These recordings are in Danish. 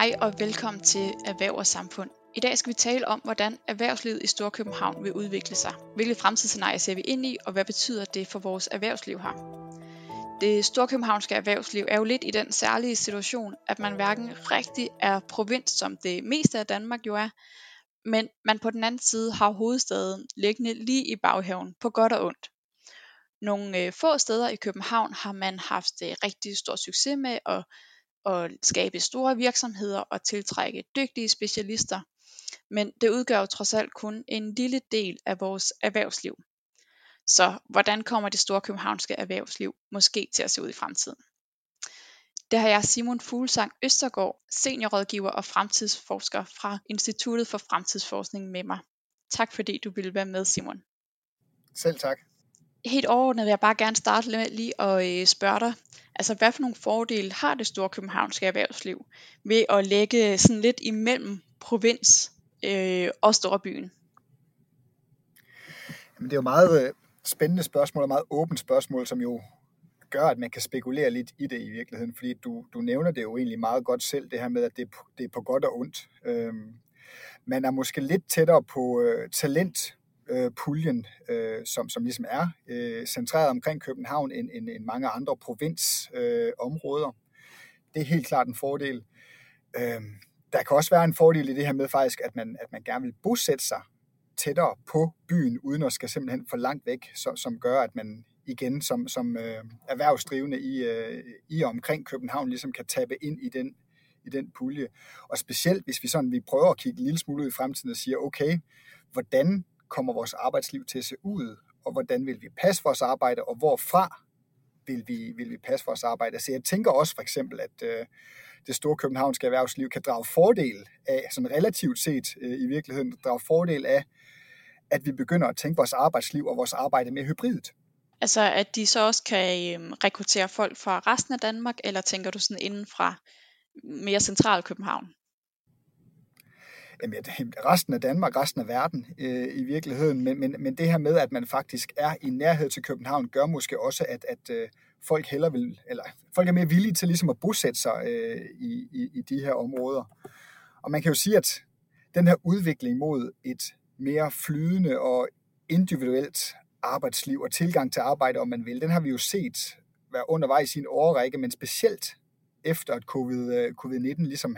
Hej og velkommen til Erhverv og Samfund. I dag skal vi tale om, hvordan erhvervslivet i Storkøbenhavn vil udvikle sig. Hvilke fremtidsscenarier ser vi ind i, og hvad betyder det for vores erhvervsliv her? Det storkøbenhavnske erhvervsliv er jo lidt i den særlige situation, at man hverken rigtig er provins, som det meste af Danmark jo er, men man på den anden side har hovedstaden liggende lige i baghaven, på godt og ondt. Nogle øh, få steder i København har man haft øh, rigtig stor succes med at, at skabe store virksomheder og tiltrække dygtige specialister, men det udgør jo trods alt kun en lille del af vores erhvervsliv. Så hvordan kommer det store københavnske erhvervsliv måske til at se ud i fremtiden? Det har jeg Simon Fuglsang Østergaard, seniorrådgiver og fremtidsforsker fra Instituttet for Fremtidsforskning med mig. Tak fordi du ville være med, Simon. Selv tak. Helt overordnet vil jeg bare gerne starte med lige at øh, spørge dig, altså hvad for nogle fordele har det store københavnske erhvervsliv ved at lægge sådan lidt imellem provins øh, og storbyen? Jamen, det er jo meget øh, spændende spørgsmål og meget åbent spørgsmål, som jo gør, at man kan spekulere lidt i det i virkeligheden, fordi du, du nævner det jo egentlig meget godt selv, det her med, at det, det er på godt og ondt. Øhm, man er måske lidt tættere på øh, talent øh, puljen, øh, som, som ligesom er øh, centreret omkring København end, end, end mange andre provinsområder. Øh, det er helt klart en fordel. Øh, der kan også være en fordel i det her med faktisk, at man, at man gerne vil bosætte sig tættere på byen, uden at skal simpelthen for langt væk, så, som gør, at man igen som, som øh, erhvervsdrivende i, øh, i og omkring København ligesom kan tabe ind i den, i den pulje. Og specielt hvis vi sådan vi prøver at kigge en lille smule ud i fremtiden og siger, okay, hvordan kommer vores arbejdsliv til at se ud, og hvordan vil vi passe vores arbejde, og hvorfra vil vi, vil vi passe vores arbejde. Så jeg tænker også for eksempel, at øh, det store københavnske erhvervsliv kan drage fordel af, sådan relativt set øh, i virkeligheden, drage fordel af, at vi begynder at tænke vores arbejdsliv og vores arbejde mere hybridt. Altså at de så også kan øh, rekruttere folk fra resten af Danmark, eller tænker du sådan inden fra mere central København? Jamen, resten af Danmark, resten af verden øh, i virkeligheden, men, men, men det her med, at man faktisk er i nærhed til København, gør måske også, at, at øh, folk heller vil, eller folk er mere villige til ligesom at bosætte sig øh, i, i, i de her områder. Og man kan jo sige, at den her udvikling mod et mere flydende og individuelt arbejdsliv og tilgang til arbejde, om man vil, den har vi jo set være undervejs i en årrække, men specielt efter at COVID, øh, covid-19 ligesom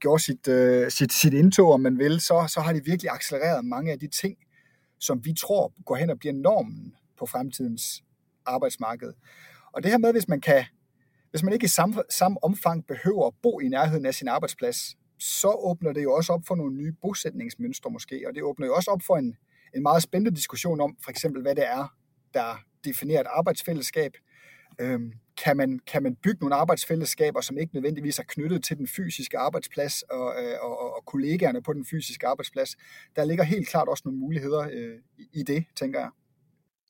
gjorde sit, uh, sit, sit indtog, om man vil, så, så har det virkelig accelereret mange af de ting, som vi tror går hen og bliver normen på fremtidens arbejdsmarked. Og det her med, hvis man kan, hvis man ikke i samme, samme omfang behøver at bo i nærheden af sin arbejdsplads, så åbner det jo også op for nogle nye bosætningsmønstre måske, og det åbner jo også op for en, en meget spændende diskussion om for eksempel, hvad det er, der definerer et arbejdsfællesskab. Øhm, kan, man, kan man bygge nogle arbejdsfællesskaber, som ikke nødvendigvis er knyttet til den fysiske arbejdsplads og, øh, og, og, og kollegaerne på den fysiske arbejdsplads? Der ligger helt klart også nogle muligheder øh, i det, tænker jeg.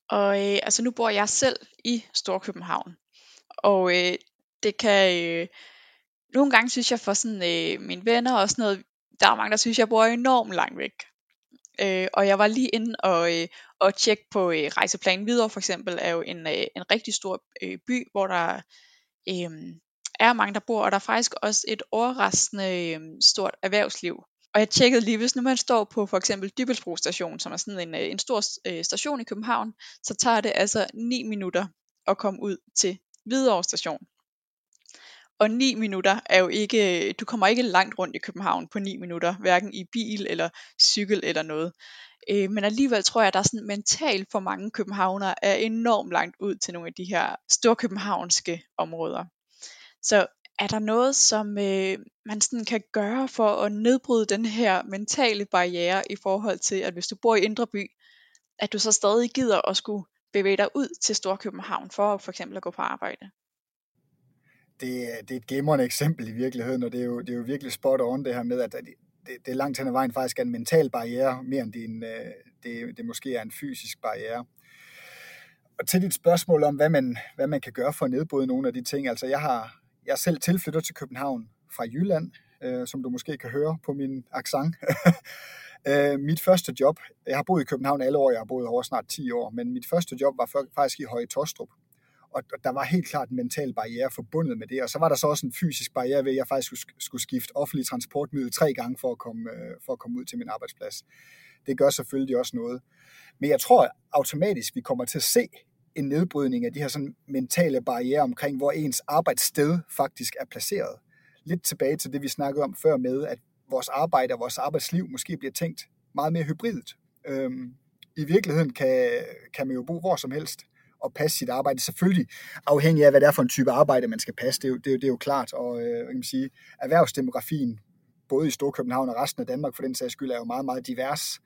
Og øh, altså nu bor jeg selv i Storkøbenhavn, og øh, det kan... Øh, nogle gange synes jeg for sådan øh, mine venner og sådan noget, der er mange, der synes, jeg bor enormt langt væk. Øh, og jeg var lige inde og, øh, og tjekke på øh, rejseplanen videre for eksempel, er jo en, øh, en rigtig stor øh, by, hvor der øh, er mange, der bor, og der er faktisk også et overraskende øh, stort erhvervsliv. Og jeg tjekkede lige, hvis nu man står på for eksempel Dybelsbro station, som er sådan en, øh, en stor øh, station i København, så tager det altså 9 minutter at komme ud til Hvidovre station. Og 9 minutter er jo ikke, du kommer ikke langt rundt i København på 9 minutter, hverken i bil eller cykel eller noget. Øh, men alligevel tror jeg, at der er sådan mentalt for mange københavnere er enormt langt ud til nogle af de her storkøbenhavnske områder. Så er der noget, som øh, man sådan kan gøre for at nedbryde den her mentale barriere i forhold til, at hvis du bor i Indre By, at du så stadig gider at skulle bevæge dig ud til Storkøbenhavn for for eksempel at gå på arbejde? Det, det er et glimrende eksempel i virkeligheden, og det er jo, det er jo virkelig spot on det her med, at det, det, er langt hen ad vejen faktisk er en mental barriere, mere end det, en, øh, det, det måske er en fysisk barriere. Og til dit spørgsmål om, hvad man, hvad man kan gøre for at nedbryde nogle af de ting, altså jeg har jeg er selv tilflytter til København fra Jylland, øh, som du måske kan høre på min accent. øh, mit første job, jeg har boet i København alle år, jeg har boet over snart 10 år, men mit første job var faktisk i Høje Tostrup, og der var helt klart en mental barriere forbundet med det, og så var der så også en fysisk barriere ved, at jeg faktisk skulle, skulle skifte offentlig transportmiddel tre gange for at, komme, øh, for at komme ud til min arbejdsplads. Det gør selvfølgelig også noget. Men jeg tror automatisk, vi kommer til at se en nedbrydning af de her sådan mentale barriere omkring, hvor ens arbejdssted faktisk er placeret. Lidt tilbage til det, vi snakkede om før med, at vores arbejde og vores arbejdsliv måske bliver tænkt meget mere hybridt. Øhm, I virkeligheden kan, kan man jo bo hvor som helst at passe sit arbejde. Selvfølgelig afhængig af, hvad det er for en type arbejde, man skal passe. Det er jo, det er jo, det er jo klart. Og øh, kan man sige, erhvervsdemografien, både i Storkøbenhavn og resten af Danmark for den sags skyld, er jo meget, meget divers.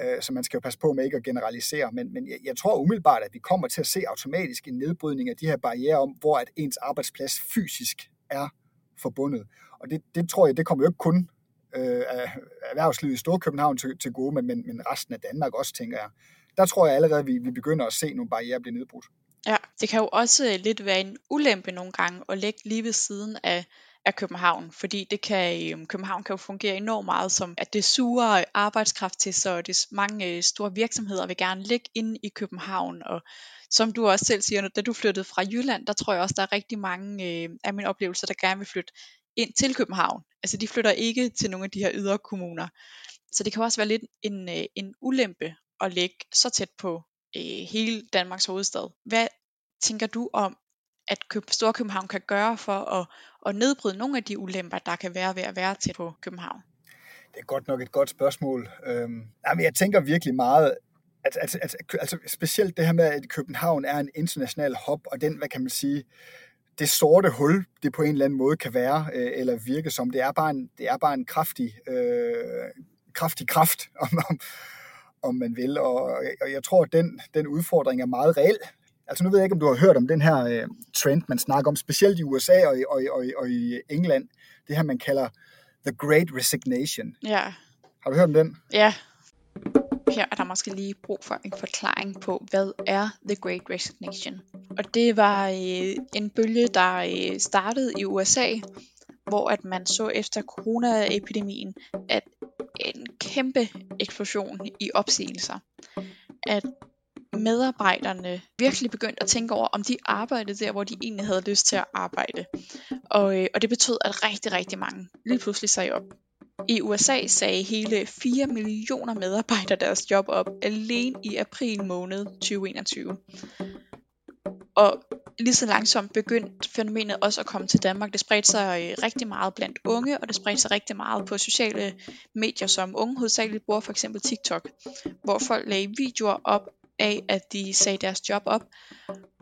Øh, så man skal jo passe på med ikke at generalisere. Men, men jeg, jeg tror umiddelbart, at vi kommer til at se automatisk en nedbrydning af de her barriere om, hvor at ens arbejdsplads fysisk er forbundet. Og det, det tror jeg, det kommer jo ikke kun øh, af erhvervslivet i Storkøbenhavn til, til gode, men, men, men resten af Danmark også, tænker jeg. Der tror jeg allerede, at vi, vi begynder at se nogle barriere blive nedbrudt. Ja, det kan jo også øh, lidt være en ulempe nogle gange at lægge lige ved siden af, af København, fordi det kan, øh, København kan jo fungere enormt meget som, at det suger arbejdskraft til, så det mange øh, store virksomheder vil gerne ligge inde i København, og som du også selv siger, da du flyttede fra Jylland, der tror jeg også, der er rigtig mange øh, af mine oplevelser, der gerne vil flytte ind til København. Altså de flytter ikke til nogle af de her ydre kommuner. Så det kan også være lidt en, øh, en ulempe at ligge så tæt på øh, hele Danmarks hovedstad. Hvad tænker du om, at Storkøbenhavn kan gøre for at, at nedbryde nogle af de ulemper, der kan være ved at være tæt på København? Det er godt nok et godt spørgsmål. Øhm, jamen, jeg tænker virkelig meget, at, at, at, altså specielt det her med, at København er en international hop, og den, hvad kan man sige, det sorte hul, det på en eller anden måde kan være, øh, eller virke som, det er bare en, det er bare en kraftig, øh, kraftig kraft, om, om, om man vil. Og, og jeg tror, at den, den udfordring er meget reel. Altså nu ved jeg ikke, om du har hørt om den her øh, trend, man snakker om, specielt i USA og, og, og, og i England. Det her, man kalder The Great Resignation. Ja. Har du hørt om den? Ja. Her er der måske lige brug for en forklaring på, hvad er The Great Resignation. Og det var øh, en bølge, der øh, startede i USA, hvor at man så efter coronaepidemien, at en kæmpe eksplosion i opsigelser. At medarbejderne virkelig begyndte at tænke over, om de arbejdede der, hvor de egentlig havde lyst til at arbejde. Og, øh, og det betød, at rigtig, rigtig mange lige pludselig sagde op. I USA sagde hele 4 millioner medarbejdere deres job op alene i april måned 2021. Og lige så langsomt begyndte fænomenet også at komme til Danmark. Det spredte sig øh, rigtig meget blandt unge, og det spredte sig rigtig meget på sociale medier, som unge hovedsageligt bruger, for eksempel TikTok, hvor folk lagde videoer op af, at de sagde deres job op,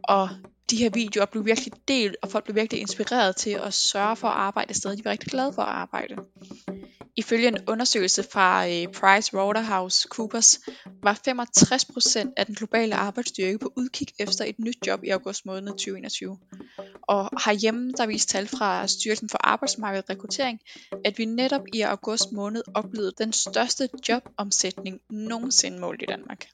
og de her videoer blev virkelig delt, og folk blev virkelig inspireret til at sørge for at arbejde et sted, de var rigtig glade for at arbejde. Ifølge en undersøgelse fra øh, Price Waterhouse Coopers var 65% af den globale arbejdsstyrke på udkig efter et nyt job i august måned 2021. Og herhjemme der viste tal fra Styrelsen for Arbejdsmarked og Rekruttering, at vi netop i august måned oplevede den største jobomsætning nogensinde målt i Danmark.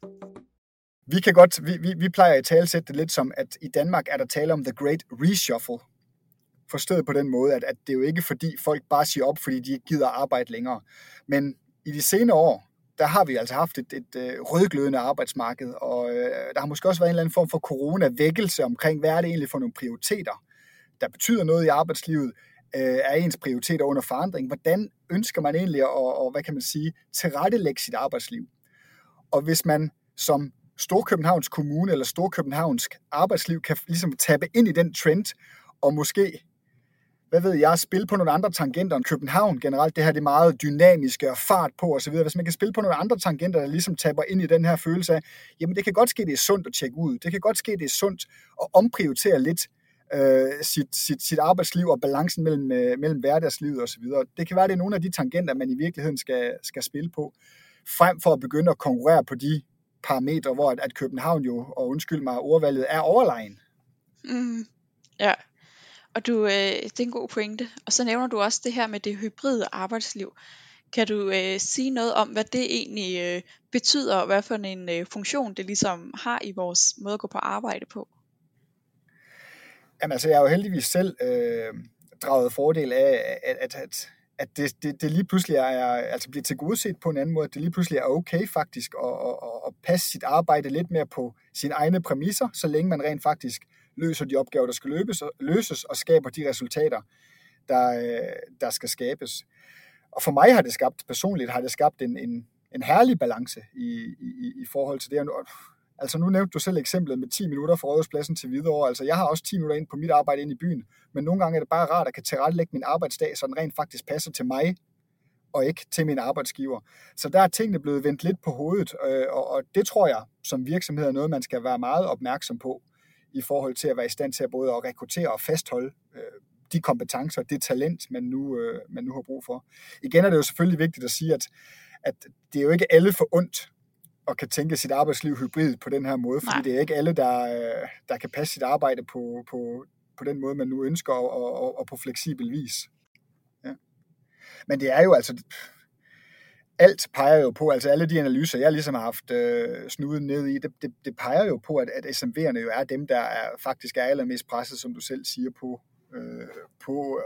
Vi kan godt, vi, vi, vi plejer at tale det lidt som, at i Danmark er der tale om the great reshuffle, forstået på den måde, at, at det er jo ikke fordi folk bare siger op, fordi de ikke gider arbejde længere. Men i de senere år, der har vi altså haft et, et, øh, rødglødende arbejdsmarked, og øh, der har måske også været en eller anden form for corona-vækkelse omkring, hvad er det egentlig for nogle prioriteter, der betyder noget i arbejdslivet, øh, er ens prioriteter under forandring. Hvordan ønsker man egentlig at, og, hvad kan man sige, tilrettelægge sit arbejdsliv? Og hvis man som Storkøbenhavns Kommune eller Storkøbenhavnsk arbejdsliv kan ligesom tabe ind i den trend, og måske hvad ved jeg, spille på nogle andre tangenter end København generelt. Det her det er meget dynamiske og fart på osv. Hvis man kan spille på nogle andre tangenter, der ligesom taber ind i den her følelse af, jamen det kan godt ske, det er sundt at tjekke ud. Det kan godt ske, det er sundt at omprioritere lidt øh, sit, sit, sit arbejdsliv og balancen mellem, øh, mellem hverdagslivet osv. Det kan være, det er nogle af de tangenter, man i virkeligheden skal, skal spille på, frem for at begynde at konkurrere på de parametre, hvor at, at København jo, og undskyld mig, ordvalget er overlegen. Mm, ja, og du, øh, det er en god pointe. Og så nævner du også det her med det hybride arbejdsliv. Kan du øh, sige noget om, hvad det egentlig øh, betyder, og hvad for en øh, funktion det ligesom har i vores måde at gå på arbejde på? Jamen altså, jeg har jo heldigvis selv øh, draget fordel af, at, at, at, at det, det, det lige pludselig er, altså bliver tilgodeset på en anden måde, at det lige pludselig er okay faktisk at, at, at passe sit arbejde lidt mere på sine egne præmisser, så længe man rent faktisk løser de opgaver, der skal løbes, løses, og skaber de resultater, der, øh, der skal skabes. Og for mig har det skabt, personligt har det skabt en, en, en herlig balance i, i, i forhold til det. Altså nu nævnte du selv eksemplet med 10 minutter fra Rådhuspladsen til Hvidovre. Altså jeg har også 10 minutter ind på mit arbejde ind i byen, men nogle gange er det bare rart at kan tilrettelægge min arbejdsdag, så den rent faktisk passer til mig, og ikke til min arbejdsgiver. Så der er tingene blevet vendt lidt på hovedet, øh, og det tror jeg som virksomhed er noget, man skal være meget opmærksom på, i forhold til at være i stand til at både at rekruttere og fastholde øh, de kompetencer, det talent, man nu, øh, man nu har brug for. Igen er det jo selvfølgelig vigtigt at sige, at, at det er jo ikke alle for ondt, og kan tænke sit arbejdsliv hybrid på den her måde, fordi Nej. det er ikke alle, der, der kan passe sit arbejde på, på, på den måde, man nu ønsker, og, og, og på fleksibel vis. Ja. Men det er jo altså, alt peger jo på, altså alle de analyser, jeg ligesom har haft øh, snuden ned i, det, det, det peger jo på, at, at SMV'erne jo er dem, der er, faktisk er allermest presset, som du selv siger, på, øh, på at,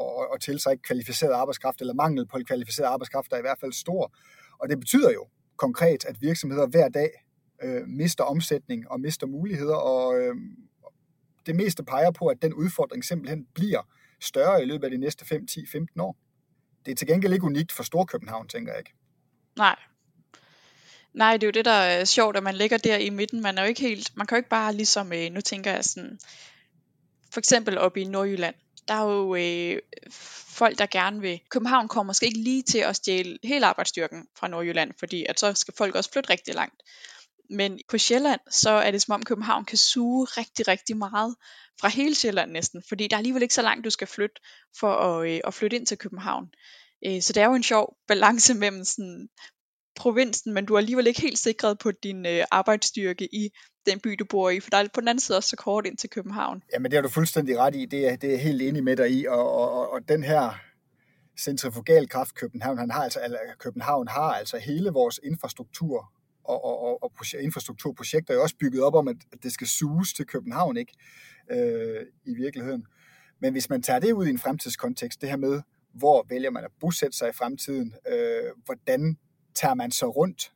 at, at tiltrække kvalificeret arbejdskraft, eller mangel på kvalificeret arbejdskraft, der er i hvert fald stor. Og det betyder jo konkret, at virksomheder hver dag øh, mister omsætning og mister muligheder, og øh, det meste peger på, at den udfordring simpelthen bliver større i løbet af de næste 5, 10, 15 år. Det er til gengæld ikke unikt for Storkøbenhavn, tænker jeg ikke. Nej. Nej, det er jo det, der er sjovt, at man ligger der i midten. Man er jo ikke helt, man kan jo ikke bare ligesom, øh, nu tænker jeg sådan, for eksempel oppe i Nordjylland, der er jo øh, folk, der gerne vil. København kommer måske ikke lige til at stjæle hele arbejdsstyrken fra Nordjylland, fordi at så skal folk også flytte rigtig langt. Men på Sjælland, så er det som om København kan suge rigtig, rigtig meget fra hele Sjælland næsten, fordi der er alligevel ikke så langt, du skal flytte for at, øh, at flytte ind til København. Øh, så det er jo en sjov balance mellem sådan provinsen, men du er alligevel ikke helt sikret på din øh, arbejdsstyrke i den by, du bor i, for der er på den anden side også så kort ind til København. Jamen det har du fuldstændig ret i, det er, det er helt enig med dig i, og, og, og, og den her centrifugalkraft København, han har altså, København har altså hele vores infrastruktur og, og, og, og infrastrukturprojekter er også bygget op om, at, at det skal suges til København, ikke? Øh, I virkeligheden. Men hvis man tager det ud i en fremtidskontekst, det her med, hvor vælger man at bosætte sig i fremtiden, øh, hvordan tager man så rundt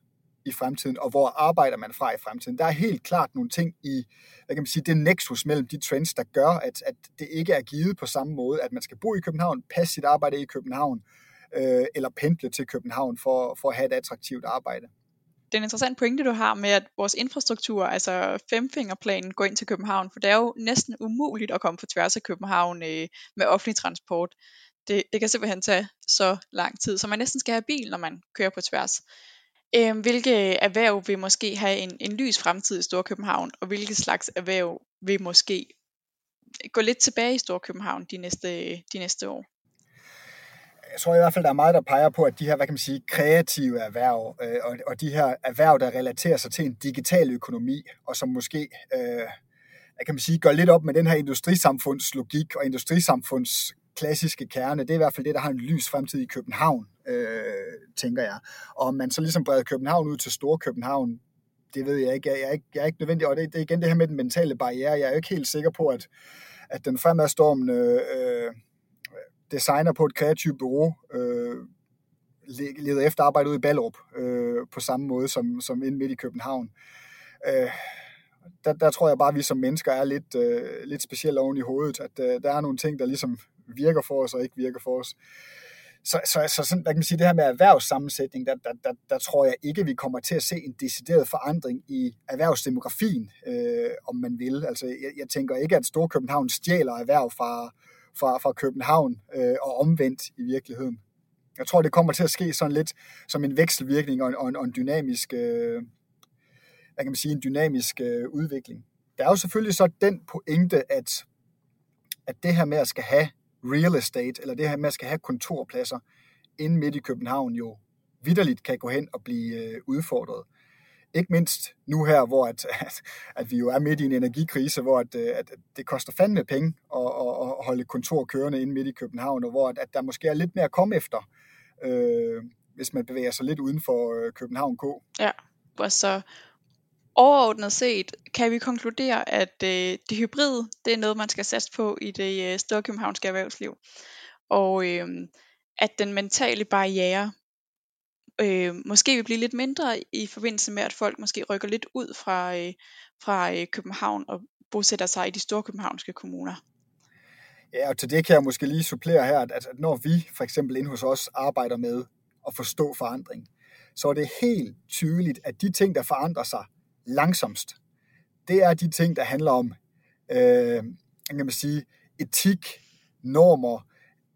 i fremtiden, og hvor arbejder man fra i fremtiden. Der er helt klart nogle ting i, hvad kan man sige, det nexus mellem de trends, der gør, at, at det ikke er givet på samme måde, at man skal bo i København, passe sit arbejde i København, øh, eller pendle til København for, for at have et attraktivt arbejde. Det er en interessant pointe, du har med, at vores infrastruktur, altså femfingerplanen, går ind til København, for det er jo næsten umuligt at komme på tværs af København øh, med offentlig transport. Det, det kan simpelthen tage så lang tid, så man næsten skal have bil, når man kører på tværs. Øh, hvilke erhverv vil måske have en, en lys fremtid i Storkøbenhavn, og hvilke slags erhverv vil måske gå lidt tilbage i Storkøbenhavn de næste, de næste år? Jeg tror i hvert fald, der er meget, der peger på, at de her, hvad kan man sige, kreative erhverv, øh, og, og de her erhverv, der relaterer sig til en digital økonomi, og som måske, øh, hvad kan man sige, gør lidt op med den her industrisamfundslogik og industrisamfunds klassiske kerne, det er i hvert fald det, der har en lys fremtid i København, øh, tænker jeg. Og om man så ligesom breder København ud til Store København, det ved jeg ikke. Jeg, jeg, er, ikke, jeg er ikke nødvendig, og det, det er igen det her med den mentale barriere. Jeg er jo ikke helt sikker på, at, at den fremadstormende øh, designer på et kreativt bureau øh, leder efter arbejde ud i Ballerup øh, på samme måde som, som inde midt i København. Øh, der, der tror jeg bare, at vi som mennesker er lidt, øh, lidt specielle oven i hovedet, at øh, der er nogle ting, der ligesom virker for os og ikke virker for os. Så, så, så sådan, hvad kan man sige, det her med erhvervssammensætning, der, der, der, der tror jeg ikke, vi kommer til at se en decideret forandring i erhvervsdemografien, øh, om man vil. Altså, jeg, jeg tænker ikke, at Storkøbenhavn stjæler erhverv fra, fra, fra København øh, og omvendt i virkeligheden. Jeg tror, det kommer til at ske sådan lidt som en vekselvirkning og en, og en, og en dynamisk, øh, hvad kan man sige, en dynamisk øh, udvikling. Der er jo selvfølgelig så den pointe, at, at det her med at skal have real estate, eller det her med at skal have kontorpladser inde midt i København jo vidderligt kan gå hen og blive øh, udfordret. Ikke mindst nu her, hvor at, at, at vi jo er midt i en energikrise, hvor at, øh, at det koster fandme penge at, at, at holde kontor kørende inde midt i København, og hvor at, at der måske er lidt mere at komme efter, øh, hvis man bevæger sig lidt uden for øh, København K. Ja, og så overordnet set kan vi konkludere, at øh, det hybride, det er noget, man skal satse på i det øh, store københavnske erhvervsliv. Og øh, at den mentale barriere øh, måske vil blive lidt mindre i forbindelse med, at folk måske rykker lidt ud fra, øh, fra øh, København og bosætter sig i de store københavnske kommuner. Ja, og til det kan jeg måske lige supplere her, at, at når vi for eksempel inde hos os arbejder med at forstå forandring, så er det helt tydeligt, at de ting, der forandrer sig langsomst, det er de ting, der handler om øh, kan man sige, etik, normer,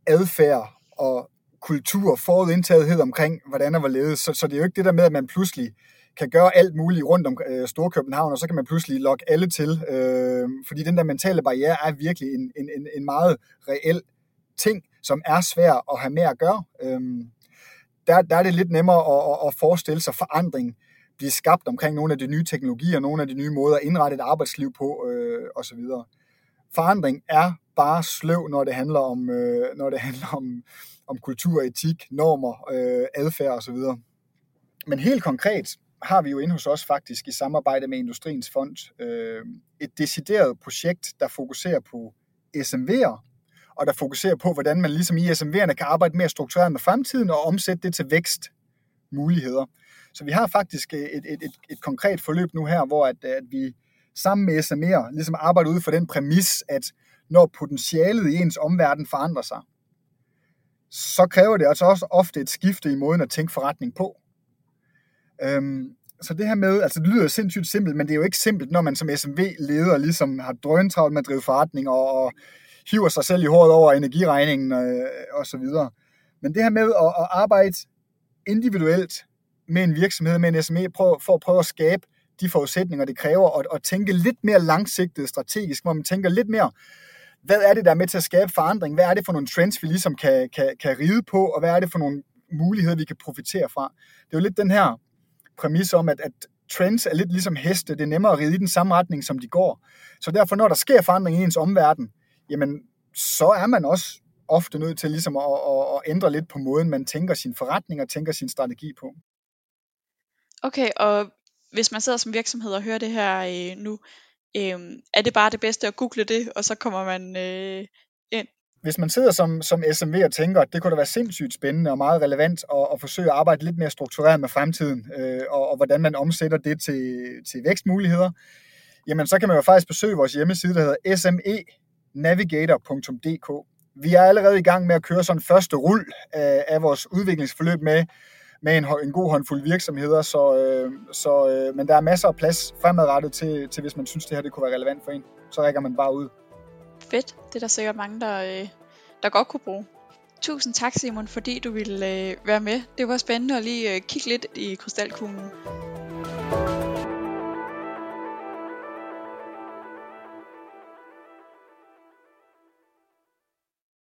adfærd og kultur, forudindtagethed omkring, hvordan og var. Så, så det er jo ikke det der med, at man pludselig kan gøre alt muligt rundt om øh, Storkøbenhavn, og så kan man pludselig lokke alle til. Øh, fordi den der mentale barriere er virkelig en, en, en, en meget reel ting, som er svær at have med at gøre. Øh, der, der er det lidt nemmere at, at forestille sig forandring blive skabt omkring nogle af de nye teknologier, nogle af de nye måder at indrette et arbejdsliv på øh, osv. Forandring er bare sløv, når det handler om, øh, når det handler om, om kultur, etik, normer, øh, adfærd osv. Men helt konkret har vi jo inde hos os faktisk i samarbejde med Industriens Fond øh, et decideret projekt, der fokuserer på SMV'er, og der fokuserer på, hvordan man ligesom i SMV'erne kan arbejde mere struktureret med fremtiden og omsætte det til vækstmuligheder. Så vi har faktisk øh, et, et, et, et konkret forløb nu her, hvor at, at vi sammen med SME'er ligesom arbejde ud for den præmis, at når potentialet i ens omverden forandrer sig, så kræver det altså også ofte et skifte i måden at tænke forretning på. Øhm, så det her med, altså det lyder sindssygt simpelt, men det er jo ikke simpelt, når man som SMV-leder ligesom har drøntravlt med at drive forretning og, og hiver sig selv i håret over energiregningen øh, og så videre. Men det her med at, at arbejde individuelt med en virksomhed, med en SME, for at prøve at skabe de forudsætninger, det kræver, og, og tænke lidt mere langsigtet strategisk, hvor man tænker lidt mere, hvad er det, der er med til at skabe forandring? Hvad er det for nogle trends, vi ligesom kan, kan, kan ride på, og hvad er det for nogle muligheder, vi kan profitere fra? Det er jo lidt den her præmis om, at, at trends er lidt ligesom heste. Det er nemmere at ride i den samme retning, som de går. Så derfor, når der sker forandring i ens omverden, jamen, så er man også ofte nødt til ligesom at, at, at ændre lidt på måden, man tænker sin forretning og tænker sin strategi på. Okay, og hvis man sidder som virksomhed og hører det her øh, nu, øh, er det bare det bedste at google det, og så kommer man øh, ind? Hvis man sidder som, som SMV og tænker, at det kunne da være sindssygt spændende og meget relevant at, at forsøge at arbejde lidt mere struktureret med fremtiden, øh, og, og hvordan man omsætter det til, til vækstmuligheder, jamen så kan man jo faktisk besøge vores hjemmeside, der hedder smenavigator.dk. Vi er allerede i gang med at køre sådan første rul af, af vores udviklingsforløb med, med en, en god håndfuld virksomheder, så, øh, så, øh, men der er masser af plads fremadrettet til, til, hvis man synes, det her det kunne være relevant for en. Så rækker man bare ud. Fedt. Det er der sikkert mange, der, øh, der godt kunne bruge. Tusind tak, Simon, fordi du ville øh, være med. Det var spændende at lige øh, kigge lidt i krystalkuglen.